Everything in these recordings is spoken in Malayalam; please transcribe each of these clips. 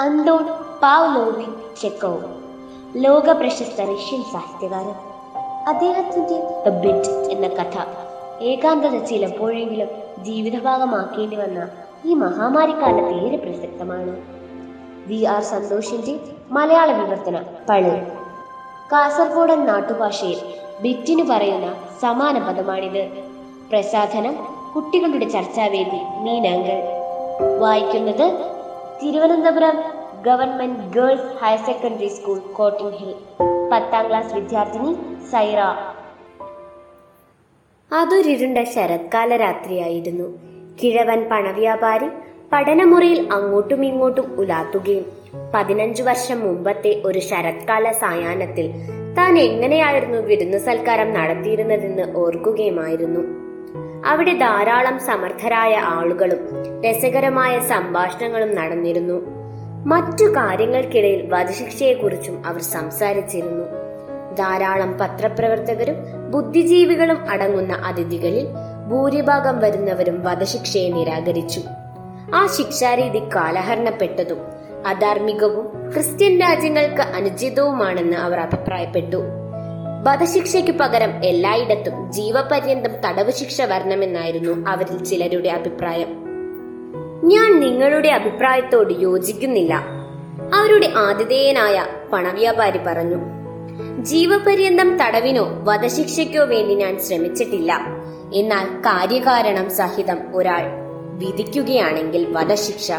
അന്തോൺ പാവ്ലോവി ചെക്കോവ് ലോക പ്രശസ്ത റഷ്യൻ സാഹിത്യകാരൻ. അദ്ദേഹത്തിന്റെ ബിറ്റ് എന്ന കഥ ഏകാന്തത ചിലപ്പോഴെങ്കിലും ജീവിതഭാഗമാക്കേണ്ടി വന്ന ഈ മഹാമാരിക്കാലത്ത് ഏറെ പ്രസക്തമാണ്. വി ആർ സന്തോഷിന്റെ മലയാള വിവർത്തനം പൾ. കാസർഗോഡൻ നാട്ടുഭാഷയിൽ ബിറ്റിന് പറയുന്ന സമാന പദമാണിത്. പ്രസാധനം കുട്ടികളുടെ ചർച്ചാവേദി മീനാങ്കൽ. വായിക്കുന്നത് Thiruvananthapuram government girls higher secondary school Cotton Hill. പത്താം ക്ലാസ് വിദ്യാർത്ഥിനി സൈറ. അതൊരിരുണ്ട ശരത്കാല രാത്രിയായിരുന്നു. കിഴവൻ പണവ്യാപാരി പഠനമുറിയിൽ അങ്ങോട്ടും ഇങ്ങോട്ടും ഉലാത്തുകയും പതിനഞ്ചു വർഷം മുമ്പത്തെ ഒരു ശരത്കാല സായാഹ്നത്തിൽ താൻ എങ്ങനെയായിരുന്നു വിരുന്നു സൽക്കാരം നടത്തിയിരുന്നതെന്ന് ഓർക്കുകയുമായിരുന്നു. അവിടെ ധാരാളം സമർത്ഥരായ ആളുകളും രസകരമായ സംഭാഷണങ്ങളും നടന്നിരുന്നു. മറ്റു കാര്യങ്ങൾക്കിടയിൽ വധശിക്ഷയെക്കുറിച്ചും അവർ സംസാരിച്ചിരുന്നു. ധാരാളം പത്രപ്രവർത്തകരും ബുദ്ധിജീവികളും അടങ്ങുന്ന അതിഥികളിൽ ഭൂരിഭാഗം വരുന്നവരും വധശിക്ഷയെ നിരാകരിച്ചു. ആ ശിക്ഷാരീതി കാലഹരണപ്പെട്ടതും അധാർമികവും ക്രിസ്ത്യൻ രാജ്യങ്ങൾക്ക് അനുചിതവുമാണെന്ന് അവർ അഭിപ്രായപ്പെട്ടു. വധശിക്ഷയ്ക്ക് പകരം എല്ലായിടത്തും ജീവപര്യന്തം തടവ് ശിക്ഷ വരണമെന്നായിരുന്നു അവരിൽ ചിലരുടെ അഭിപ്രായം. ഞാൻ നിങ്ങളുടെ അഭിപ്രായത്തോട് യോജിക്കുന്നില്ല. അവരുടെ ആതിഥേയനായ പണവ്യാപാരി പറഞ്ഞു ജീവപര്യന്തം തടവിനോ വധശിക്ഷയ്ക്കോ വേണ്ടി ഞാൻ ശ്രമിച്ചിട്ടില്ല. എന്നാൽ കാര്യകാരണം സഹിതം ഒരാൾ വിധിക്കുകയാണെങ്കിൽ വധശിക്ഷ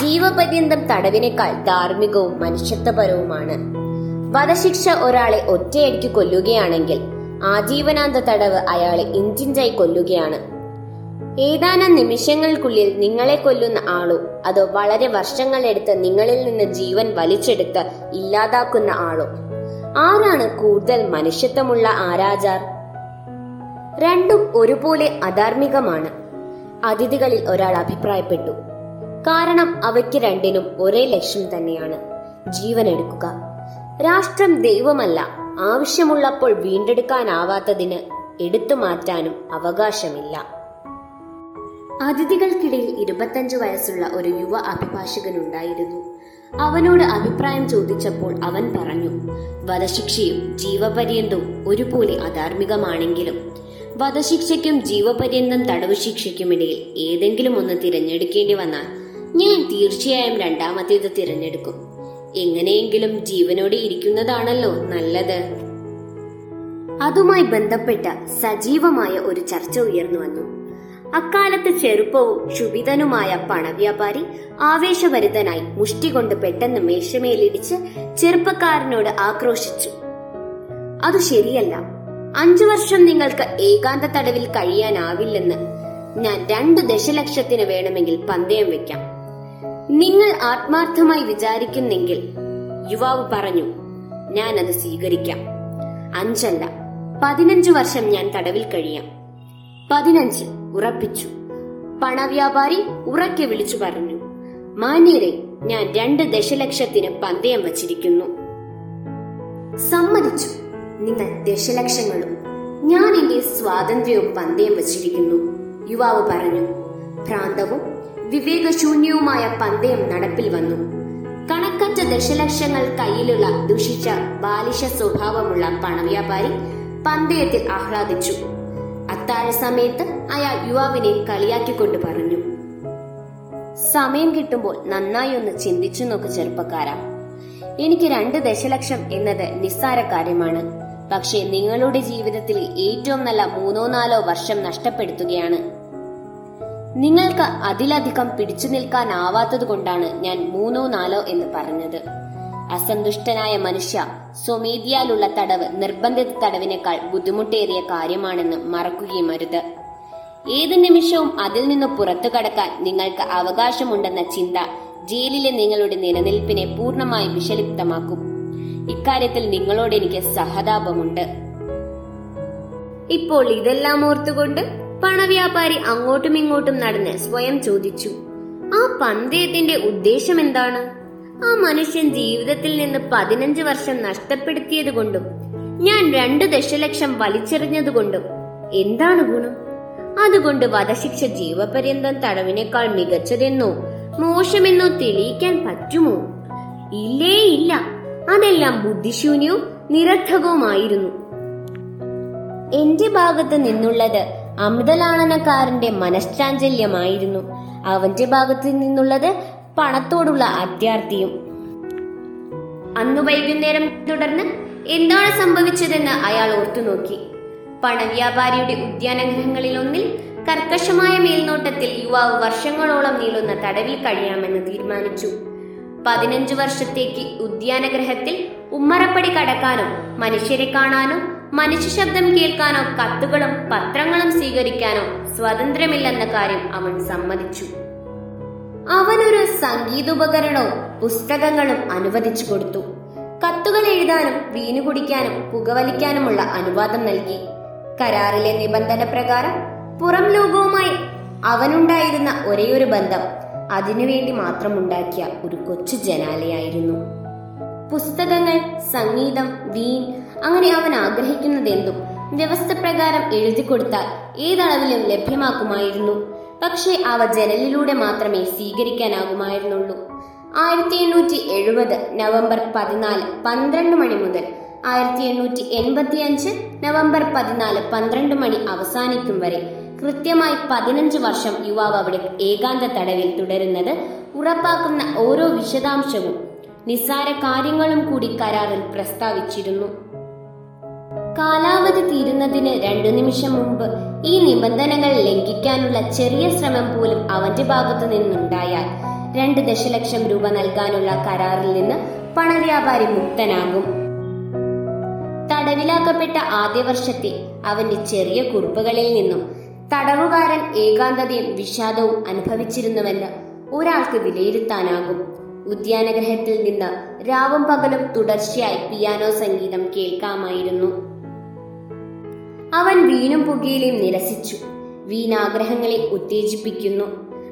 ജീവപര്യന്തം തടവിനേക്കാൾ ധാർമ്മികവും മനുഷ്യത്വപരവുമാണ്. വധശിക്ഷ ഒരാളെ ഒറ്റയടിക്ക് കൊല്ലുകയാണെങ്കിൽ ആജീവനാന്ത തടവ് അയാളെ ഇഞ്ചിഞ്ചായി കൊല്ലുകയാണ്. ഏതാനും നിമിഷങ്ങൾക്കുള്ളിൽ നിങ്ങളെ കൊല്ലുന്ന ആളോ അതോ വളരെ വർഷങ്ങളെടുത്ത് നിങ്ങളിൽ നിന്ന് ജീവൻ വലിച്ചെടുത്ത് ഇല്ലാതാക്കുന്ന ആളോ? ആരാണ് കൂടുതൽ മനുഷ്യത്വമുള്ള ആരാചാർ? രണ്ടും ഒരുപോലെ അധാർമികമാണ്. അതിഥികളിൽ ഒരാൾ അഭിപ്രായപ്പെട്ടു. കാരണം അവയ്ക്ക് രണ്ടിനും ഒരേ ലക്ഷ്യം തന്നെയാണ്. ജീവൻ എടുക്കുക രാഷ്ട്രം ദൈവമല്ല. ആവശ്യമുള്ളപ്പോൾ വീണ്ടെടുക്കാനാവാത്തതിന് എടുത്തു മാറ്റാനും അവകാശമില്ല. അതിഥികൾക്കിടയിൽ ഇരുപത്തഞ്ചു വയസ്സുള്ള ഒരു യുവ അഭിഭാഷകൻ ഉണ്ടായിരുന്നു അവനോട് അഭിപ്രായം ചോദിച്ചപ്പോൾ അവൻ പറഞ്ഞു വധശിക്ഷയും ജീവപര്യന്തവും ഒരുപോലെ അധാർമികമാണെങ്കിലും വധശിക്ഷയ്ക്കും ജീവപര്യന്തം തടവ് ശിക്ഷയ്ക്കുമിടയിൽ ഏതെങ്കിലും ഒന്ന് തിരഞ്ഞെടുക്കേണ്ടി വന്നാൽ ഞാൻ തീർച്ചയായും രണ്ടാമത്തേത് തിരഞ്ഞെടുക്കും. എങ്ങനെയെങ്കിലും ജീവനോടെ ഇരിക്കുന്നതാണല്ലോ നല്ലത്. അതുമായി ബന്ധപ്പെട്ട സജീവമായ ഒരു ചർച്ച ഉയർന്നു വന്നു. അക്കാലത്ത് ചെറുപ്പവും ക്ഷുഭിതനുമായ പണവ്യാപാരി ആവേശഭരിതനായി മുഷ്ടി കൊണ്ട് പെട്ടെന്ന് മേശമേലിടിച്ച് ചെറുപ്പക്കാരനോട് ആക്രോശിച്ചു. അത് ശരിയല്ല. അഞ്ചു വർഷം നിങ്ങൾക്ക് ഏകാന്ത തടവിൽ കഴിയാനാവില്ലെന്ന് ഞാൻ രണ്ടു ദശലക്ഷത്തിന് വേണമെങ്കിൽ പന്തയം വെക്കാം. നിങ്ങൾ ആത്മാർത്ഥമായി വിചാരിക്കുന്നെങ്കിൽ യുവാവ് പറഞ്ഞു ഞാൻ അത് സ്വീകരിക്കാം. അഞ്ചല്ല പതിനഞ്ചു വർഷം ഞാൻ തടവിൽ കഴിയാം. പതിനഞ്ച് ഉറപ്പിച്ചു. പണവ്യാപാരി ഉറക്കെ വിളിച്ചു പറഞ്ഞു മാന്യരെ ഞാൻ രണ്ട് ദശലക്ഷത്തിന് പന്തയം വച്ചിരിക്കുന്നു. സമ്മതിച്ചു. നിങ്ങൾ ദശലക്ഷങ്ങളും ഞാൻ എന്റെ സ്വാതന്ത്ര്യവും പന്തയം വച്ചിരിക്കുന്നു. യുവാവ് പറഞ്ഞു ഭ്രാന്തവും വിവേകശൂന്യവുമായ പന്തയം നടപ്പിൽ വന്നു. കണക്കറ്റ ദശലക്ഷങ്ങൾ കയ്യിലുള്ള ദുഷിച്ച ബാലിശ സ്വഭാവമുള്ള പണവ്യാപാരി പന്തയത്തിൽ ആഹ്ലാദിച്ചു. അത്താഴ സമയത്ത് അയാൾ യുവാവിനെ കളിയാക്കിക്കൊണ്ട് പറഞ്ഞു സമയം കിട്ടുമ്പോൾ നന്നായി ഒന്ന് ചിന്തിച്ചു നോക്ക് ചെറുപ്പക്കാരാ. എനിക്ക് രണ്ട് ദശലക്ഷം എന്നത് നിസ്സാര കാര്യമാണ്. പക്ഷേ നിങ്ങളുടെ ജീവിതത്തിൽ ഏറ്റവും നല്ല മൂന്നോ നാലോ വർഷം നഷ്ടപ്പെടുത്തുകയാണ്. നിങ്ങൾക്ക് അതിലധികം പിടിച്ചു നിൽക്കാനാവാത്തത് കൊണ്ടാണ് ഞാൻ മൂന്നോ നാലോ എന്ന് പറഞ്ഞത്. അസന്തുഷ്ടനായ മനുഷ്യ സ്വമേധിയാലുള്ള തടവ് നിർബന്ധിത തടവിനേക്കാൾ ബുദ്ധിമുട്ടേറിയ കാര്യമാണെന്ന് മറക്കുകയും അരുത്. ഏത് നിമിഷവും അതിൽ നിന്ന് പുറത്തു കടക്കാൻ നിങ്ങൾക്ക് അവകാശമുണ്ടെന്ന ചിന്ത ജയിലിലെ നിങ്ങളുടെ നിലനിൽപ്പിനെ പൂർണമായി വിഷലിപ്തമാക്കും. ഇക്കാര്യത്തിൽ നിങ്ങളോട് എനിക്ക് സഹതാപമുണ്ട്. ഇപ്പോൾ ഇതെല്ലാം ഓർത്തുകൊണ്ട് പണവ്യാപാരി അങ്ങോട്ടും ഇങ്ങോട്ടും നടന്ന് സ്വയം ചോദിച്ചു ആ പന്തയത്തിന്റെ ഉദ്ദേശം എന്താണ്? ആ മനുഷ്യൻ ജീവിതത്തിൽ നിന്ന് പതിനഞ്ച് വർഷം നഷ്ടപ്പെടുത്തിയത് കൊണ്ടും ഞാൻ രണ്ട് ദശലക്ഷം വലിച്ചെറിഞ്ഞതുകൊണ്ടും എന്താണ് ഗുണം? അതുകൊണ്ട് വധശിക്ഷ ജീവപര്യന്തം തടവിനേക്കാൾ മികച്ചതെന്നോ മോശമെന്നോ തെളിയിക്കാൻ പറ്റുമോ? ഇല്ലേ ഇല്ല അതെല്ലാം ബുദ്ധിശൂന്യവും നിരർത്ഥകവുമായിരുന്നു. എന്റെ ഭാഗത്ത് നിന്നുള്ളത് അമിതലാളനക്കാരന്റെ മനഃശാഞ്ചല്യമായിരുന്നു അവന്റെ ഭാഗത്ത് നിന്നുള്ളത് പണത്തോടുള്ള അത്യാർത്ഥിയും. അന്നു വൈകുന്നേരം തുടർന്ന് എന്താണ് സംഭവിച്ചതെന്ന് അയാൾ ഓർത്തുനോക്കി. പണവ്യാപാരിയുടെ ഉദ്യാനഗ്രഹങ്ങളിൽ ഒന്നിൽ കർക്കശമായ മേൽനോട്ടത്തിൽ യുവാവ് വർഷങ്ങളോളം നീളുന്ന തടവിൽ കഴിയാമെന്ന് തീരുമാനിച്ചു. പതിനഞ്ചു വർഷത്തേക്ക് ഉദ്യാനഗ്രഹത്തിൽ ഉമ്മറപ്പടി കടക്കാനോ മനുഷ്യരെ കാണാനോ മനുഷ്യ ശബ്ദം കേൾക്കാനോ കത്തുകളും പത്രങ്ങളും സ്വീകരിക്കാനോ സ്വാതന്ത്ര്യമില്ലെന്ന കാര്യം അവൻ സമ്മതിച്ചു. അവനൊരു സംഗീതോപകരണവും പുസ്തകങ്ങളും അനുവദിച്ചു കൊടുത്തു. കത്തുകൾ എഴുതാനും വീണു കുടിക്കാനും പുകവലിക്കാനുമുള്ള അനുവാദം നൽകി. കരാറിലെ നിബന്ധന പ്രകാരം പുറം ലോകവുമായി അവനുണ്ടായിരുന്ന ഒരേയൊരു ബന്ധം അതിനുവേണ്ടി മാത്രം ഉണ്ടാക്കിയ ഒരു കൊച്ചു ജനാലയായിരുന്നു. പുസ്തകങ്ങൾ സംഗീതം വീൺ അങ്ങനെ അവൻ ആഗ്രഹിക്കുന്നതെന്തും വ്യവസ്ഥ പ്രകാരം എഴുതി കൊടുത്താൽ ഏതളവിലും ലഭ്യമാക്കുമായിരുന്നു. പക്ഷേ അവ ജനലിലൂടെ മാത്രമേ സ്വീകരിക്കാനാകുമായിരുന്നുള്ളൂ. ആയിരത്തി എണ്ണൂറ്റി എഴുപത് നവംബർ പതിനാല് പന്ത്രണ്ട് മണി മുതൽ ആയിരത്തി എണ്ണൂറ്റി എൺപത്തി അഞ്ച് നവംബർ പതിനാല് പന്ത്രണ്ട് മണി അവസാനിക്കും വരെ കൃത്യമായി പതിനഞ്ച് വർഷം യുവാവ് അവിടെ ഏകാന്ത തടവിൽ തുടരുന്നത് ഉറപ്പാക്കുന്ന ഓരോ വിശദാംശവും നിസ്സാര കാര്യങ്ങളും കൂടി കരാറിൽ പ്രസ്താവിച്ചിരുന്നു. കാലാവധി തീരുന്നതിന് രണ്ടു നിമിഷം മുമ്പ് ഈ നിബന്ധനകൾ ലംഘിക്കാനുള്ള ചെറിയ ശ്രമം പോലും അവന്റെ ഭാഗത്തു നിന്നുണ്ടായാൽ രണ്ട് ദശലക്ഷം രൂപ നൽകാനുള്ള കരാറിൽ നിന്ന് പണവ്യാപാരി മുക്തനാകും. തടവിലാക്കപ്പെട്ട ആദ്യ വർഷത്തെ അവന്റെ ചെറിയ കുറിപ്പുകളിൽ നിന്നും തടവുകാരൻ ഏകാന്തതയും വിഷാദവും അനുഭവിച്ചിരുന്നുവെന്ന് ഒരാൾക്ക് വിലയിരുത്താനാകും. ഉദ്യാനഗ്രഹത്തിൽ നിന്ന് രാവും പകലും തുടർച്ചയായി പിയാനോ സംഗീതം കേൾക്കാമായിരുന്നു. അവൻ വീണും പുകയിലും നിരസിച്ചു. വീണാഗ്രഹങ്ങളെ ഉത്തേജിപ്പിക്കുന്നു.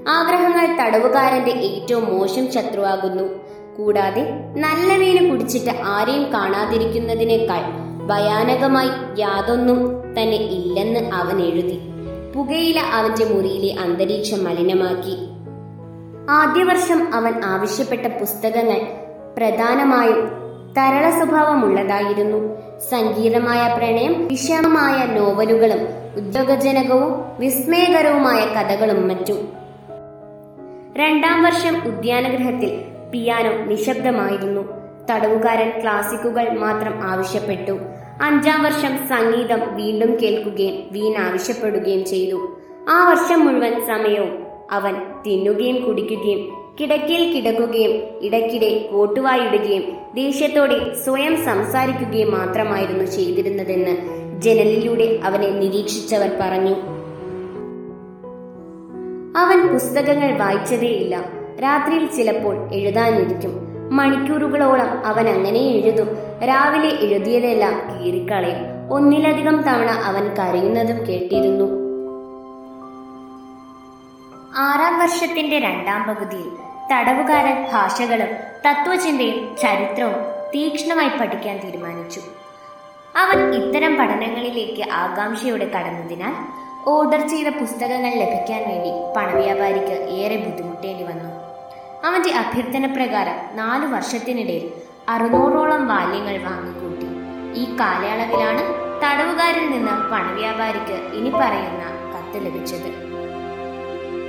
ആഗ്രഹങ്ങൾ തടവുകാരന്റെ ഏറ്റവും മോശം ശത്രുവാകുന്നു. കൂടാതെ നല്ല വീണ് കുടിച്ചിട്ട് ആരെയും കാണാതിരിക്കുന്നതിനേക്കാൾ ഭയാനകമായി യാതൊന്നും തന്നെ ഇല്ലെന്ന് അവൻ എഴുതി. പുകയില അവന്റെ മുറിയിലെ അന്തരീക്ഷം മലിനമാക്കി. ആദ്യ വർഷം അവൻ ആവശ്യപ്പെട്ട പുസ്തകങ്ങൾ പ്രധാനമായും തരള സ്വഭാവമുള്ളതായിരുന്നു. സങ്കീർണമായ പ്രണയം വിഷമമായ നോവലുകളും ഉദ്യോഗജനകവും വിസ്മയകരവുമായ കഥകളും മറ്റും. രണ്ടാം വർഷം ഉദ്യാനഗ്രഹത്തിൽ പിയാനോ നിശബ്ദമായിരുന്നു. തടവുകാരൻ ക്ലാസിക്കുകൾ മാത്രം ആവശ്യപ്പെട്ടു. അഞ്ചാം വർഷം സംഗീതം വീണ്ടും കേൾക്കുകയും വീൺ ആവശ്യപ്പെടുകയും ചെയ്തു. ആ വർഷം മുഴുവൻ സമയവും അവൻ തിന്നുകയും കുടിക്കുകയും കിടക്കയിൽ കിടക്കുകയും ഇടയ്ക്കിടെ കോട്ടുവായിടുകയും ദേഷ്യത്തോടെ സ്വയം സംസാരിക്കുകയും മാത്രമായിരുന്നു ചെയ്തിരുന്നതെന്ന് ജനലിലൂടെ അവനെ നിരീക്ഷിച്ചവർ പറഞ്ഞു. അവൻ പുസ്തകങ്ങൾ വായിച്ചതേയില്ല രാത്രിയിൽ ചിലപ്പോൾ എഴുതാനിരിക്കും. മണിക്കൂറുകളോളം അവൻ അങ്ങനെ എഴുതും. രാവിലെ എഴുതിയതെല്ലാം കീറിക്കളയും. ഒന്നിലധികം തവണ അവൻ കരയുന്നതും കേട്ടിരുന്നു. ആറാം വർഷത്തിന്റെ രണ്ടാം പകുതിയിൽ തടവുകാരൻ ഭാഷകളും തത്വചിന്തയും ചരിത്രവും തീക്ഷ്ണമായി പഠിക്കാൻ തീരുമാനിച്ചു. അവൻ ഇത്തരം പഠനങ്ങളിലേക്ക് ആകാംക്ഷയോടെ കടന്നതിനാൽ ഓർഡർ ചെയ്ത പുസ്തകങ്ങൾ ലഭിക്കാൻ വേണ്ടി പണവ്യാപാരിക്ക് ഏറെ ബുദ്ധിമുട്ടേണ്ടി വന്നു. അവന്റെ അഭ്യർത്ഥന പ്രകാരം നാലു വർഷത്തിനിടയിൽ അറുന്നൂറോളം ബാല്യങ്ങൾ വാങ്ങിക്കൂട്ടി. ഈ കാലയളവിലാണ് തടവുകാരിൽ നിന്ന് പണവ്യാപാരിക്ക് ഇനി പറയുന്ന കത്ത് ലഭിച്ചത്.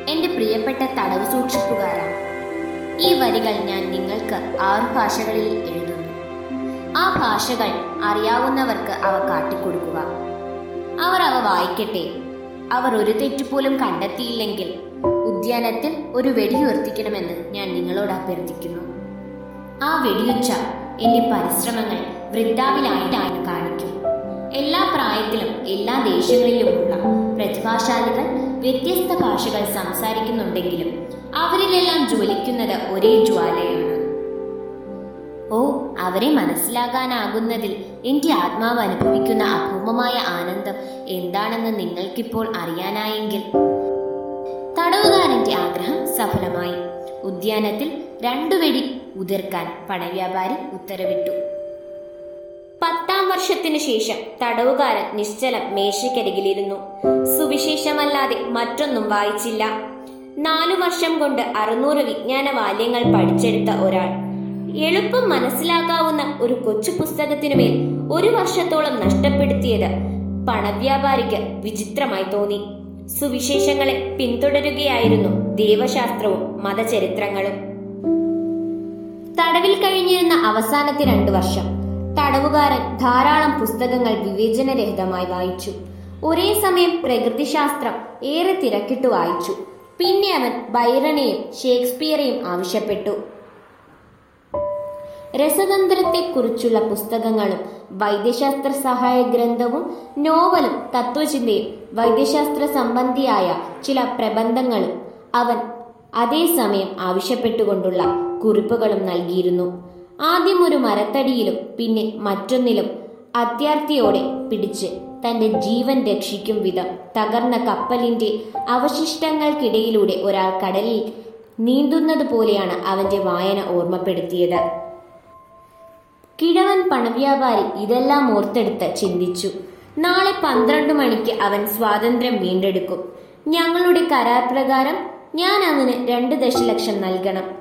എന്റെ പ്രിയപ്പെട്ട തടവ് സൂക്ഷിപ്പുകാരാ ഈ വരികൾ ഞാൻ നിങ്ങൾക്ക് ആറു ഭാഷകളിൽ എഴുതുന്നു. ആ ഭാഷകൾ അറിയാവുന്നവർക്ക് അവ കാട്ടിക്കൊടുക്കുക. അവർ അവ വായിക്കട്ടെ. അവർ ഒരു തെറ്റുപോലും കണ്ടെത്തിയില്ലെങ്കിൽ ഉദ്യാനത്തിൽ ഒരു വെടിയുയർത്തിക്കണമെന്ന് ഞാൻ നിങ്ങളോട് അഭ്യർത്ഥിക്കുന്നു. ആ വെടിയുച്ച എന്റെ പരിശ്രമങ്ങൾ വൃദ്ധാവിലായിട്ടാണ് കാണിക്കും എല്ലാ പ്രായത്തിലും എല്ലാ ദേശങ്ങളിലുമുള്ള പ്രതിഭാശാലികൾ വ്യത്യസ്ത ഭാഷകൾ സംസാരിക്കുന്നുണ്ടെങ്കിലും അവരിലെല്ലാം ജ്വലിക്കുന്നത് ഒരേ ജ്വാലയാണ്. ഓ അവരെ മനസ്സിലാകാനാകുന്നതിൽ എന്റെ ആത്മാവ് അനുഭവിക്കുന്ന അപൂർവമായ ആനന്ദം എന്താണെന്ന് നിങ്ങൾക്കിപ്പോൾ അറിയാനായെങ്കിൽ. തടവുകാരന്റെ ആഗ്രഹം സഫലമായി. ഉദ്യാനത്തിൽ രണ്ടു വെടി ഉതിർക്കാൻ പണവ്യാപാരി ഉത്തരവിട്ടു. പത്താം വർഷത്തിനു ശേഷം തടവുകാരൻ നിശ്ചലം മേശയ്ക്കരികിലിരുന്നു. സുവിശേഷമല്ലാതെ മറ്റൊന്നും വായിച്ചില്ല. നാലു വർഷം കൊണ്ട് അറുന്നൂറ് വിജ്ഞാന വാല്യങ്ങൾ പഠിച്ചെടുത്ത ഒരാൾ. എളുപ്പം മനസ്സിലാക്കാവുന്ന ഒരു കൊച്ചു പുസ്തകത്തിനുമേൽ ഒരു വർഷത്തോളം നഷ്ടപ്പെടുത്തിയത് പണവ്യാപാരിക്ക് വിചിത്രമായി തോന്നി. സുവിശേഷങ്ങളെ പിന്തുടരുകയായിരുന്നു ദേവശാസ്ത്രവും മതചരിത്രങ്ങളും. തടവിൽ കഴിഞ്ഞിരുന്ന അവസാനത്തെ രണ്ടു വർഷം. തടവുകാരൻ ധാരാളം പുസ്തകങ്ങൾ വിവേചനരഹിതമായി വായിച്ചു. ഒരേ സമയം പ്രകൃതിശാസ്ത്രം ഏറെ തിരക്കിട്ട് വായിച്ചു. പിന്നെ അവൻ ബൈറനെയും ഷേക്സ്പിയറെയും ആവശ്യപ്പെട്ടു. രസതന്ത്രത്തെക്കുറിച്ചുള്ള പുസ്തകങ്ങളും വൈദ്യശാസ്ത്ര സഹായ ഗ്രന്ഥവും നോവലും തത്വചിന്തയും വൈദ്യശാസ്ത്ര സംബന്ധിയായ ചില പ്രബന്ധങ്ങളും അവൻ അതേസമയം ആവശ്യപ്പെട്ടുകൊണ്ടുള്ള കുറിപ്പുകളും നൽകിയിരുന്നു. ആദ്യം ഒരു മരത്തടിയിലും പിന്നെ മറ്റൊന്നിലും അത്യാർത്തിയോടെ പിടിച്ച് തന്റെ ജീവൻ രക്ഷിക്കും വിധം തകർന്ന കപ്പലിന്റെ അവശിഷ്ടങ്ങൾക്കിടയിലൂടെ ഒരാൾ കടലിൽ നീന്തുന്നത് പോലെയാണ് അവന്റെ വായന ഓർമ്മപ്പെടുത്തിയത്. കിഴവൻ പണവ്യാപാരി ഇതെല്ലാം ഓർത്തെടുത്ത് ചിന്തിച്ചു. നാളെ പന്ത്രണ്ട് മണിക്ക് അവൻ സ്വാതന്ത്ര്യം വീണ്ടെടുക്കും. ഞങ്ങളുടെ കരാർ പ്രകാരം ഞാൻ അവന് രണ്ട് ദശലക്ഷം നൽകണം.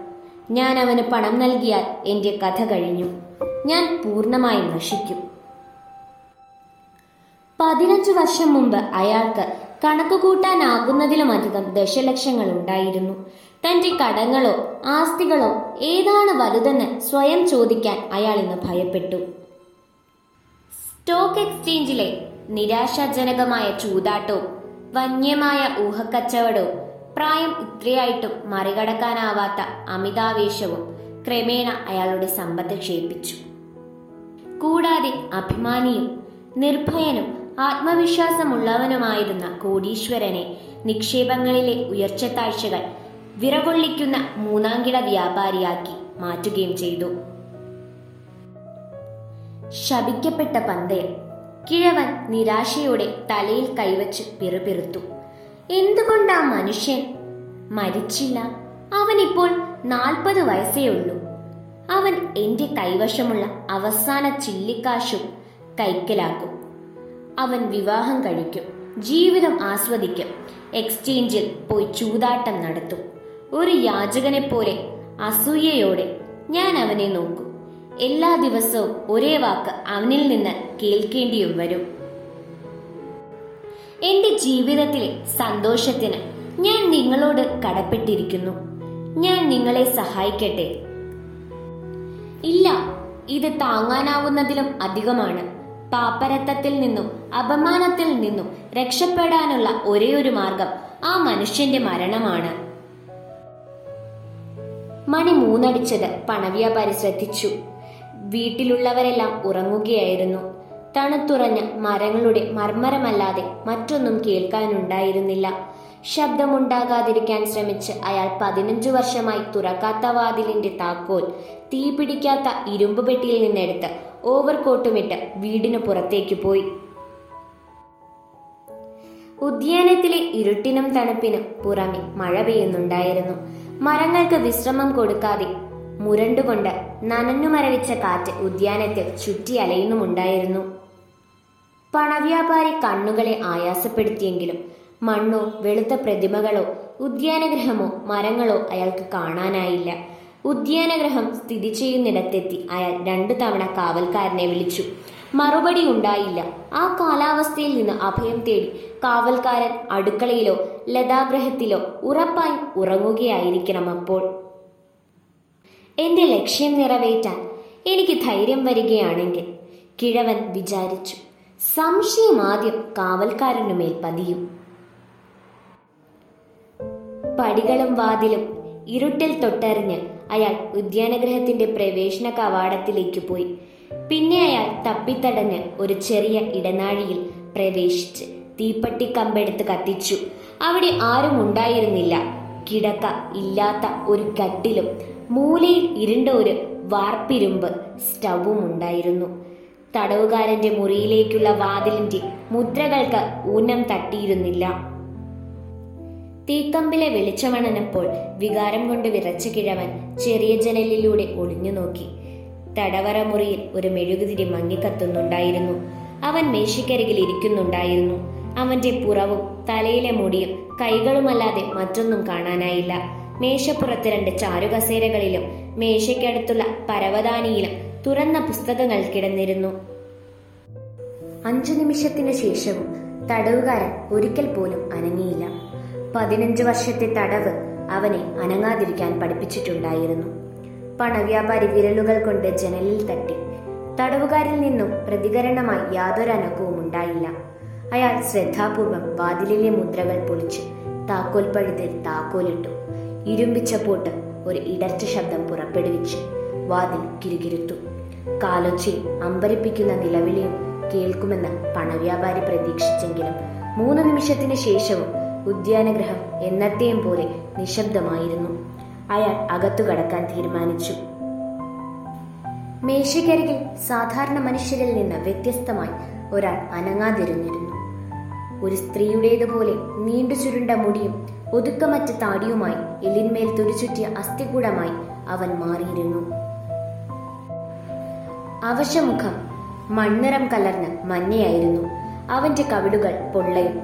ഞാൻ അവന് പണം നൽകിയാൽ എന്റെ കഥ കഴിഞ്ഞു. ഞാൻ പൂർണമായും നശിക്കും. പതിനഞ്ചു വർഷം മുമ്പ് അയാൾക്ക് കണക്ക് കൂട്ടാനാകുന്നതിലുമധികം ദശലക്ഷങ്ങൾ ഉണ്ടായിരുന്നു. തന്റെ കടങ്ങളോ ആസ്തികളോ ഏതാണ് വലുതെന്ന് സ്വയം ചോദിക്കാൻ അയാൾ ഇന്ന് ഭയപ്പെട്ടു. സ്റ്റോക്ക് എക്സ്ചേഞ്ചിലെ നിരാശാജനകമായ ചൂതാട്ടവും വന്യമായ ഊഹക്കച്ചവടവും പ്രായം ഇത്രയായിട്ടും മറികടക്കാനാവാത്ത അമിതാവേശവും ക്രമേണ അയാളുടെ സമ്പത്ത് ക്ഷയിപ്പിച്ചു. കൂടാതെ അഭിമാനിയും നിർഭയനും ആത്മവിശ്വാസമുള്ളവനുമായിരുന്ന കോടീശ്വരനെ നിക്ഷേപങ്ങളിലെ ഉയർച്ച ഉയർച്ചത്താഴ്ചകൾ വിറകൊള്ളിക്കുന്ന മൂന്നാംകിട വ്യാപാരിയാക്കി മാറ്റുകയും ചെയ്തു. ശപിക്കപ്പെട്ട പന്തയം കിഴവൻ നിരാശയോടെ തലയിൽ കൈവച്ച് പിറുപിറുത്തു. എന്തുകൊണ്ടാ മനുഷ്യൻ? മരിച്ചില്ല. അവനിപ്പോൾ നാൽപ്പത് വയസ്സേ ഉള്ളൂ. അവൻ എന്റെ കൈവശമുള്ള അവസാന ചില്ലിക്കാശും കൈക്കലാക്കും. അവൻ വിവാഹം കഴിക്കും. ജീവിതം ആസ്വദിക്കും. എക്സ്ചേഞ്ചിൽ പോയി ചൂതാട്ടം നടത്തും. ഒരു യാചകനെ പോലെ അസൂയയോടെ ഞാൻ അവനെ നോക്കും. എല്ലാ ദിവസവും ഒരേ വാക്ക് അവനിൽ നിന്ന് കേൾക്കേണ്ടിയും വരും. എന്റെ ജീവിതത്തിലെ സന്തോഷത്തിന് ഞാൻ നിങ്ങളോട് കടപ്പെട്ടിരിക്കുന്നു. ഞാൻ നിങ്ങളെ സഹായിക്കട്ടെ. ഇല്ല ഇത് താങ്ങാനാവുന്നതിലും അധികമാണ്. പാപ്പരത്തത്തിൽ നിന്നും അപമാനത്തിൽ നിന്നും രക്ഷപ്പെടാനുള്ള ഒരേയൊരു മാർഗം ആ മനുഷ്യന്റെ മരണമാണ്. മണി മൂന്നടിച്ചത് പണവ്യാപാരി ശ്രദ്ധിച്ചു. വീട്ടിലുള്ളവരെല്ലാം ഉറങ്ങുകയായിരുന്നു. തണുത്തുറഞ്ഞ മരങ്ങളുടെ മർമ്മരമല്ലാതെ മറ്റൊന്നും കേൾക്കാനുണ്ടായിരുന്നില്ല. ശബ്ദമുണ്ടാകാതിരിക്കാൻ ശ്രമിച്ച് അയാൾ പതിനഞ്ചു വർഷമായി തുറക്കാത്ത വാതിലിന്റെ താക്കോൽ തീ പിടിക്കാത്ത ഇരുമ്പ് പെട്ടിയിൽ നിന്നെടുത്ത് ഓവർകോട്ടുമിട്ട് വീടിന് പുറത്തേക്ക് പോയി. ഉദ്യാനത്തിലെ ഇരുട്ടിനും തണുപ്പിനും പുറമെ മഴ പെയ്യുന്നുണ്ടായിരുന്നു. മരങ്ങൾക്ക് വിശ്രമം കൊടുക്കാതെ മുരണ്ടുകൊണ്ട് നനഞ്ഞു മരവിച്ച കാറ്റ് ഉദ്യാനത്തിൽ ചുറ്റി അലയുന്നുമുണ്ടായിരുന്നു പണവ്യാപാരി കണ്ണുകളെ ആയാസപ്പെടുത്തിയെങ്കിലും മണ്ണോ വെളുത്ത പ്രതിമകളോ ഉദ്യാനഗ്രഹമോ മരങ്ങളോ അയാൾക്ക് കാണാനായില്ല. ഉദ്യാനഗ്രഹം സ്ഥിതി ചെയ്യുന്നിടത്തെത്തി അയാൾ രണ്ടു തവണ കാവൽക്കാരനെ വിളിച്ചു. മറുപടി ഉണ്ടായില്ല. ആ കാലാവസ്ഥയിൽ നിന്ന് അഭയം തേടി കാവൽക്കാരൻ അടുക്കളയിലോ ലതാഗ്രഹത്തിലോ ഉറപ്പായി ഉറങ്ങുകയായിരിക്കണം അപ്പോൾ. എന്റെ ലക്ഷ്യം നിറവേറ്റാൻ എനിക്ക് ധൈര്യം വരികയാണെങ്കിൽ കിഴവൻ വിചാരിച്ചു. സംശയം ആദ്യം കാവൽക്കാരനുമേൽ പതിയും. പടികളും വാതിലും ഇരുട്ടിൽ തൊട്ടറിഞ്ഞ് അയാൾ ഉദ്യാനഗ്രഹത്തിന്റെ പ്രവേശന കവാടത്തിലേക്ക് പോയി. പിന്നെ അയാൾ തപ്പിത്തടഞ്ഞ് ഒരു ചെറിയ ഇടനാഴിയിൽ പ്രവേശിച്ച് തീപ്പട്ടി കമ്പെടുത്ത് കത്തിച്ചു. അവിടെ ആരും ഉണ്ടായിരുന്നില്ല. കിടക്ക ഇല്ലാത്ത ഒരു കട്ടിലും മൂലയിൽ ഇരുണ്ട ഒരു വാർപ്പിരുമ്പ് സ്റ്റവും ഉണ്ടായിരുന്നു തടവുകാരന്റെ മുറിയിലേക്കുള്ള വാതിലിന്റെ മുദ്രകൾക്ക് ഊനം തട്ടിയിരുന്നില്ല. തീക്കമ്പിലെ വെളിച്ചമണനപ്പോൾ വികാരം കൊണ്ട് വിറച്ച കിഴവൻ ചെറിയ ജനലിലൂടെ ഒളിഞ്ഞു നോക്കി. തടവറ മുറിയിൽ ഒരു മെഴുകുതിരി മങ്ങിക്കത്തുന്നുണ്ടായിരുന്നു. അവൻ മേശിക്കരികിൽ ഇരിക്കുന്നുണ്ടായിരുന്നു. അവന്റെ പുറവും തലയിലെ മുടിയും കൈകളുമല്ലാതെ മറ്റൊന്നും കാണാനായില്ല. മേശപ്പുറത്ത് രണ്ട് ചാരുകസേരകളിലും മേശയ്ക്കടുത്തുള്ള പരവതാനിയിലും തുറന്ന പുസ്തകങ്ങൾ കിടന്നിരുന്നു. അഞ്ചു നിമിഷത്തിന് ശേഷവും തടവുകാരൻ ഒരിക്കൽ പോലും അനങ്ങിയില്ല. പതിനഞ്ച് വർഷത്തെ തടവ് അവനെ അനങ്ങാതിരിക്കാൻ പഠിപ്പിച്ചിട്ടുണ്ടായിരുന്നു. പണവ്യാപാരി വിരലുകൾ കൊണ്ട് ജനലിൽ തട്ടി. തടവുകാരിൽ നിന്നും പ്രതികരണമായി യാതൊരു അനക്കവും ഉണ്ടായില്ല. അയാൾ ശ്രദ്ധാപൂർവം വാതിലിലെ മുദ്രകൾ പൊളിച്ച് താക്കോൽ പഴുതിൽ താക്കോലിട്ടു. ഇരുമ്പിച്ച പോട്ട് ഒരു ഇടർച്ച ശബ്ദം പുറപ്പെടുവിച്ച് വാതിൽ കിരുകിരുത്തു. കാലൊച്ചയും അമ്പരിപ്പിക്കുന്ന നിലവിളിയും കേൾക്കുമെന്ന് പണവ്യാപാരി പ്രതീക്ഷിച്ചെങ്കിലും മൂന്ന് നിമിഷത്തിന് ശേഷവും ഉദ്യാനഗ്രഹം എന്നത്തെയും പോലെ നിശബ്ദമായിരുന്നു. അയാൾ അകത്തു കടക്കാൻ തീരുമാനിച്ചു. മേശയ്ക്കരികിൽ സാധാരണ മനുഷ്യരിൽ നിന്ന് വ്യത്യസ്തമായി ഒരാൾ അനങ്ങാതിരുന്നിരുന്നു. ഒരു സ്ത്രീയുടേതുപോലെ നീണ്ടു ചുരുണ്ട മുടിയും ഒതുക്കമറ്റ താടിയുമായി എല്ലിന്മേൽ തുടിച്ചുറ്റിയ അസ്ഥികൂടമായി അവൻ മാറിയിരുന്നു. അവശമുഖം മണ്ണിറം കലർന്ന് മഞ്ഞയായിരുന്നു. അവന്റെ കവിടുകൾ പൊള്ളയും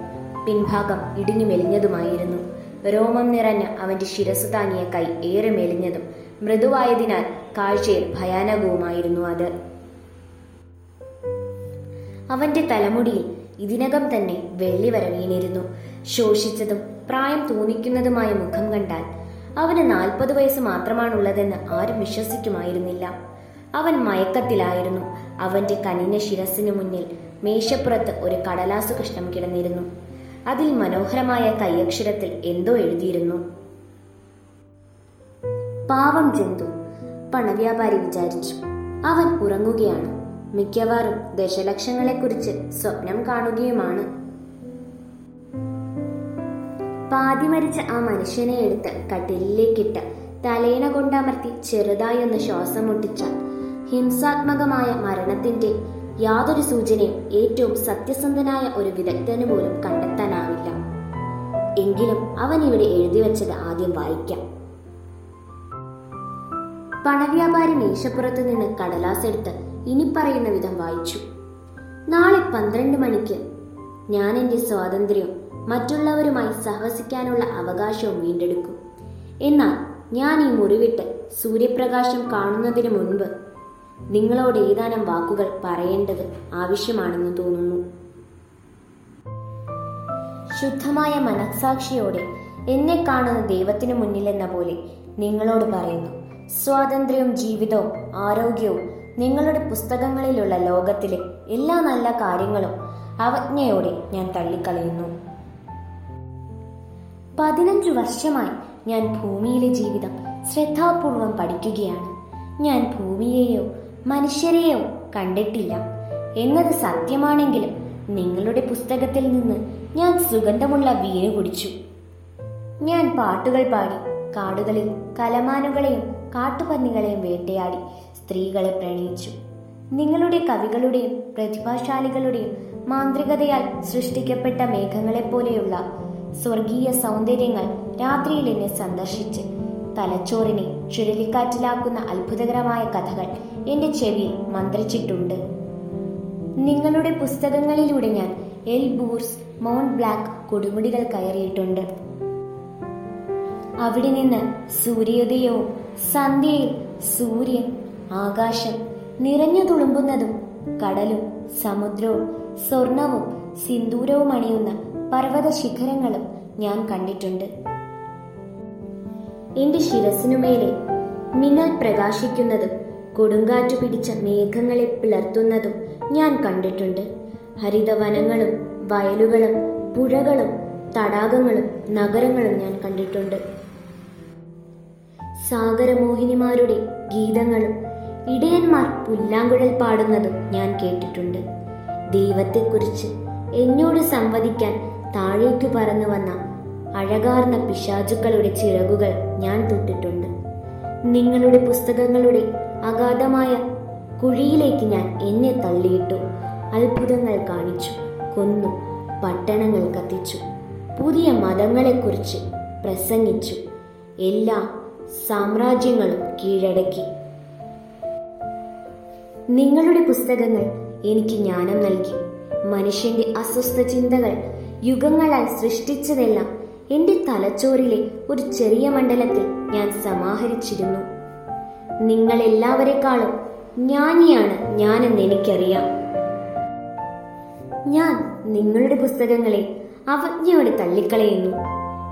പിൻഭാഗം ഇടിഞ്ഞു മെലിഞ്ഞതുമായിരുന്നു രോമം നിറഞ്ഞ അവന്റെ ശിരസ് താങ്ങിയ കൈ ഏറെ മെലിഞ്ഞതും മൃദുവായതിനാൽ കാഴ്ചയിൽ ഭയാനകവുമായിരുന്നു അത്. അവന്റെ തലമുടിയിൽ ഇതിനകം തന്നെ വെള്ളി വര വീണിരുന്നു ശോഷിച്ചതും പ്രായം തോന്നിക്കുന്നതുമായ മുഖം കണ്ടാൽ അവന് നാൽപ്പത് വയസ്സ് മാത്രമാണുള്ളതെന്ന് ആരും വിശ്വസിക്കുമായിരുന്നില്ല. അവൻ മയക്കത്തിലായിരുന്നു. അവന്റെ കനിഞ്ഞ ശിരസിനു മുന്നിൽ മേശപ്പുറത്ത് ഒരു കടലാസു കഷ്ണം കിടന്നിരുന്നു. അതിൽ മനോഹരമായ കൈയക്ഷരത്തിൽ എന്തോ എഴുതിയിരുന്നു. പാവം ജന്തു പണവ്യാപാരി വിചാരിച്ചു. അവൻ ഉറങ്ങുകയാണ്. മിക്കവാറും ദശലക്ഷങ്ങളെക്കുറിച്ച് സ്വപ്നം കാണുകയുമാണ്. പാതി മരിച്ച ആ മനുഷ്യനെ എടുത്ത് കട്ടിലിലേക്കിട്ട് തലേന കൊണ്ടമർത്തി ചെറുതായി ഒന്ന് ശ്വാസം മുട്ടിച്ചാൽ ഹിംസാത്മകമായ മരണത്തിന്റെ യാതൊരു സൂചനയും ഏറ്റവും സത്യസന്ധനായ ഒരു വിദഗ്ധന് പോലും കണ്ടെത്താനാവില്ല. എങ്കിലും അവൻ ഇവിടെ എഴുതി വെച്ചത് ആദ്യം വായിക്കാം. പണവ്യാപാരി മേശപ്പുറത്ത് നിന്ന് കടലാസ് എടുത്ത് ഇനി പറയുന്ന വിധം വായിച്ചു. നാളെ പന്ത്രണ്ട് മണിക്ക് ഞാൻ എന്റെ സ്വാതന്ത്ര്യം മറ്റുള്ളവരുമായി സഹവസിക്കാനുള്ള അവകാശവും വീണ്ടെടുക്കും. എന്നാൽ ഞാൻ ഈ മുറിവിട്ട് സൂര്യപ്രകാശം കാണുന്നതിന് മുൻപ് നിങ്ങളോട് ഏതാനും വാക്കുകൾ പറയേണ്ടത് ആവശ്യമാണെന്ന് തോന്നുന്നു. ശുദ്ധമായ മനസാക്ഷിയോടെ എന്നെ കാണുന്ന ദൈവത്തിനു മുന്നിലെന്ന പോലെ നിങ്ങളോട് പറയുന്നു. സ്വാതന്ത്ര്യവും ജീവിതവും ആരോഗ്യവും നിങ്ങളുടെ പുസ്തകങ്ങളിലുള്ള ലോകത്തിലെ എല്ലാ നല്ല കാര്യങ്ങളും അവജ്ഞയോടെ ഞാൻ തള്ളിക്കളയുന്നു. പതിനഞ്ചു വർഷമായി ഞാൻ ഭൂമിയിലെ ജീവിതം ശ്രദ്ധാപൂർവം പഠിക്കുകയാണ്. ഞാൻ ഭൂമിയെയോ മനുഷ്യരെയോ കണ്ടിട്ടില്ല. എന്നത് സത്യമാണെങ്കിലും നിങ്ങളുടെ പുസ്തകത്തിൽ നിന്ന് ഞാൻ സുഗന്ധമുള്ള വീണ് കുടിച്ചു. ഞാൻ പാട്ടുകൾ പാടി കാടുകളിൽ കലമാനുകളെയും കാട്ടുപന്നികളെയും വേട്ടയാടി സ്ത്രീകളെ പ്രണയിച്ചു. നിങ്ങളുടെ കവികളുടെയും പ്രതിഭാശാലികളുടെയും മാന്ത്രികതയാൽ സൃഷ്ടിക്കപ്പെട്ട മേഘങ്ങളെപ്പോലെയുള്ള സ്വർഗീയ സൗന്ദര്യങ്ങൾ രാത്രിയിൽ എന്നെ സന്ദർശിച്ച് തലച്ചോറിനെ ചുഴലിക്കാറ്റിലാക്കുന്ന അത്ഭുതകരമായ കഥകൾ എന്റെ ചെവി മന്ത്രിച്ചിട്ടുണ്ട്. നിങ്ങളുടെ പുസ്തകങ്ങളിലൂടെ ഞാൻ എൽ ബൂർസ് മൗണ്ട് ബ്ലാക്ക് കൊടുമുടികൾ കയറിയിട്ടുണ്ട്. അവിടെ നിന്ന് സൂര്യോദയവും സന്ധ്യയിൽ സൂര്യൻ ആകാശം നിറഞ്ഞു തുളുമ്പുന്നതും കടലും സമുദ്രവും സ്വർണവും സിന്ദൂരവും അണിയുന്ന പർവത ശിഖരങ്ങളും ഞാൻ കണ്ടിട്ടുണ്ട്. എന്റെ ശിരസിനുമേലെ മിന്നൽ പ്രകാശിക്കുന്നതും കൊടുങ്കാറ്റു പിടിച്ച മേഘങ്ങളെ പിളർത്തുന്നതും ഞാൻ കണ്ടിട്ടുണ്ട്. ഹരിതവനങ്ങളും വയലുകളും പുഴകളും തടാകങ്ങളും നഗരങ്ങളും ഞാൻ കണ്ടിട്ടുണ്ട്. സാഗരമോഹിനിമാരുടെ ഗീതങ്ങളും ഇടയന്മാർ പുല്ലാങ്കുഴൽ പാടുന്നതും ഞാൻ കേട്ടിട്ടുണ്ട്. ദൈവത്തെക്കുറിച്ച് എന്നോട് സംവദിക്കാൻ താഴേക്കു പറന്നു വന്ന അഴകാർന്ന പിശാചുക്കളുടെ ചിറകുകൾ ഞാൻ തൊട്ടിട്ടുണ്ട്. നിങ്ങളുടെ പുസ്തകങ്ങളുടെ അഗാധമായ കുഴിയിലേക്ക് ഞാൻ എന്നെ തള്ളിയിട്ടു. അത്ഭുതങ്ങൾ കാണിച്ചു കൊന്നു പട്ടണങ്ങൾ കത്തിച്ചു പുതിയ മതങ്ങളെക്കുറിച്ച് പ്രസംഗിച്ചു. എല്ലാ സാമ്രാജ്യങ്ങളും കീഴടക്കി. നിങ്ങളുടെ പുസ്തകങ്ങൾ എനിക്ക് ജ്ഞാനം നൽകി. മനുഷ്യന്റെ അസ്വസ്ഥ ചിന്തകൾ യുഗങ്ങളാൽ സൃഷ്ടിച്ചതെല്ലാം എന്റെ തലച്ചോറിലെ ഒരു ചെറിയ മണ്ഡലത്തിൽ ഞാൻ സമാഹരിച്ചിരുന്നു. നിങ്ങൾ എല്ലാവരെക്കാളും ജ്ഞാനിയാണ് ഞാനെന്ന് എനിക്കറിയാം. ഞാൻ നിങ്ങളുടെ പുസ്തകങ്ങളെ അവജ്ഞയോടെ തള്ളിക്കളയുന്നു.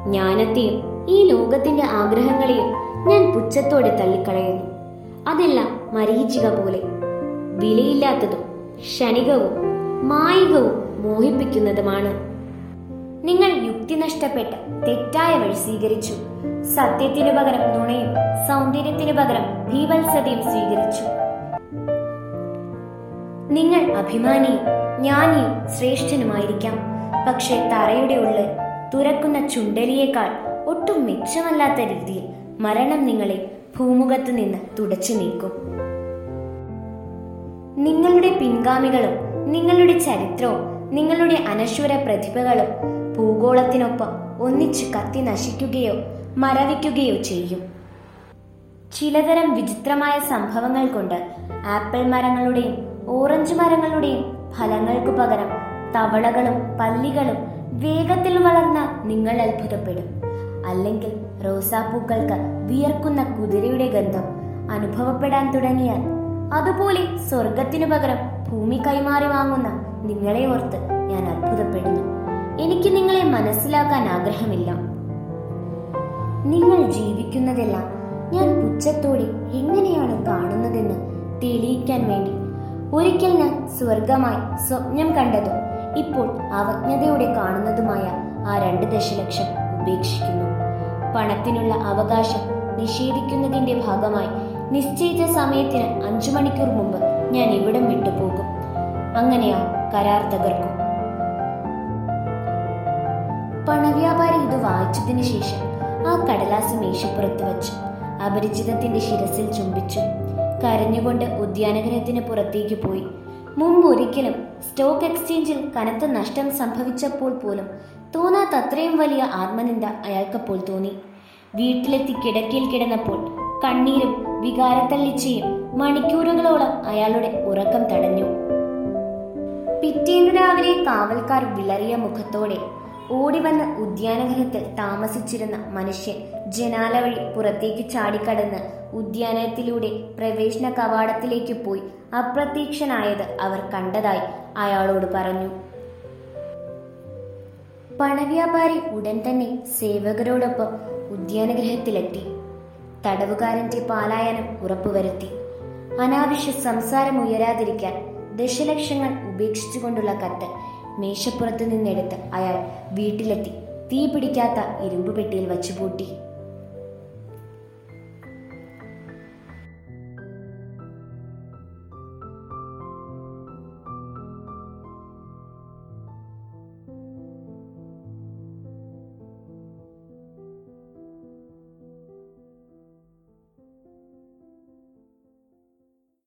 ജ്ഞാനത്തെയും ഈ ലോകത്തിന്റെ ആഗ്രഹങ്ങളെയും ഞാൻ പുച്ഛത്തോടെ തള്ളിക്കളയുന്നു. അതെല്ലാം മരീചിക പോലെ. വിലയില്ലാത്തതും ക്ഷണികവും മായികവും മോഹിപ്പിക്കുന്നതുമാണ് നിങ്ങൾ യുക്തി നഷ്ടപ്പെട്ട് തെറ്റായ വഴി സ്വീകരിച്ചു. സത്യത്തിനു പകരം നുണയും സൗന്ദര്യത്തിനു പകരം ഭീവത്സതയും സ്വീകരിച്ചു. നിങ്ങൾ അഭിമാനിയും ജ്ഞാനിയും ശ്രേഷ്ഠനുമായിരിക്കാം. പക്ഷേ തറയുടെ ഉള്ളിൽ തുറക്കുന്ന ചുണ്ടലിയേക്കാൾ ഒട്ടും മെച്ചമല്ലാത്ത രീതിയിൽ മരണം നിങ്ങളെ ഭൂമുഖത്ത് നിന്ന് തുടച്ചു നീക്കും. നിങ്ങളുടെ പിൻഗാമികളും നിങ്ങളുടെ ചരിത്രവും നിങ്ങളുടെ അനശ്വര പ്രതിഭകളും ഭൂഗോളത്തിനൊപ്പം ഒന്നിച്ച് കത്തി നശിക്കുകയോ മരവിക്കുകയോ ചെയ്യും. ചിലതരം വിചിത്രമായ സംഭവങ്ങൾ കൊണ്ട് ആപ്പിൾ മരങ്ങളുടെയും ഓറഞ്ച് മരങ്ങളുടെയും ഫലങ്ങൾക്കു പകരം തവളകളും പല്ലികളും വേഗത്തിൽ വളർന്ന നിങ്ങൾ അത്ഭുതപ്പെടും. അല്ലെങ്കിൽ റോസാപ്പൂക്കൾക്ക് വിയർക്കുന്ന കുതിരയുടെ ഗന്ധം അനുഭവപ്പെടാൻ തുടങ്ങിയാൽ അതുപോലെ സ്വർഗത്തിനു പകരം ഭൂമി കൈമാറി വാങ്ങുന്ന നിങ്ങളെ ഓർത്ത് ഞാൻ അത്ഭുതപ്പെടുന്നു. എനിക്ക് നിങ്ങളെ മനസ്സിലാക്കാൻ ആഗ്രഹമില്ല. നിങ്ങൾ ജീവിക്കുന്നതെല്ലാം ഞാൻ പുച്ഛത്തോടെ എങ്ങനെയാണ് കാണുന്നതെന്ന് തെളിയിക്കാൻ വേണ്ടി ഒരിക്കൽ ഞാൻ സ്വർഗമായി സ്വപ്നം കണ്ടതും ഇപ്പോൾ അവജ്ഞതയോടെ കാണുന്നതുമായ ആ രണ്ട് ദശലക്ഷം ഉപേക്ഷിക്കുന്നു. പണത്തിനുള്ള അവകാശം നിഷേധിക്കുന്നതിന്റെ ഭാഗമായി നിശ്ചയിച്ച സമയത്തിന് അഞ്ചു മണിക്കൂർ മുമ്പ് ഞാൻ ഇവിടം വിട്ടുപോകും. അങ്ങനെയാ കരാർ തകർക്കും. പണവ്യാപാരി ഇത് വായിച്ചതിന് ശേഷം ആ കടലാസ് മേശപ്പുറത്ത് വച്ചു. അപരിചിതത്തിന്റെ ശിരസിൽ ചുംബിച്ചു. കരഞ്ഞുകൊണ്ട് ഉദ്യാനഗ്രഹത്തിന് പുറത്തേക്ക് പോയി. മുമ്പ് ഒരിക്കലും സ്റ്റോക്ക് എക്സ്ചേഞ്ചിൽ കനത്ത നഷ്ടം സംഭവിച്ചപ്പോൾ പോലും തോന്നാത്ത അത്രയും വലിയ ആത്മനിന്ദ അയാൾക്കപ്പോൾ തോന്നി. വീട്ടിലെത്തി കിടക്കയിൽ കിടന്നപ്പോൾ കണ്ണീരും വികാരത്തല്ലിച്ചയും മണിക്കൂറുകളോളം അയാളുടെ ഉറക്കം തടഞ്ഞു. പിറ്റേന്ന് രാവിലെ കാവൽക്കാർ വിളറിയ മുഖത്തോടെ ഓടിവന്ന് ഉദ്യാനഗ്രഹത്തിൽ താമസിച്ചിരുന്ന മനുഷ്യൻ ജനാല വഴി പുറത്തേക്ക് ചാടിക്കടന്ന് ഉദ്യാനത്തിലൂടെ പ്രവേശന കവാടത്തിലേക്ക് പോയി അപ്രത്യക്ഷനായത് അവർ കണ്ടതായി അയാളോട് പറഞ്ഞു. പണവ്യാപാരി ഉടൻ തന്നെ സേവകരോടൊപ്പം ഉദ്യാനഗ്രഹത്തിലെത്തി തടവുകാരന്റെ പാലായനം ഉറപ്പുവരുത്തി. അനാവശ്യ സംസാരം ഉയരാതിരിക്കാൻ ദശലക്ഷങ്ങൾ ഉപേക്ഷിച്ചുകൊണ്ടുള്ള കത്ത് മേശപ്പുറത്ത് നിന്നെടുത്ത് അയാൾ വീട്ടിലെത്തി. തീ പിടിക്കാത്ത ഇരുമ്പ് പെട്ടിയിൽ വച്ചുപൂട്ടി.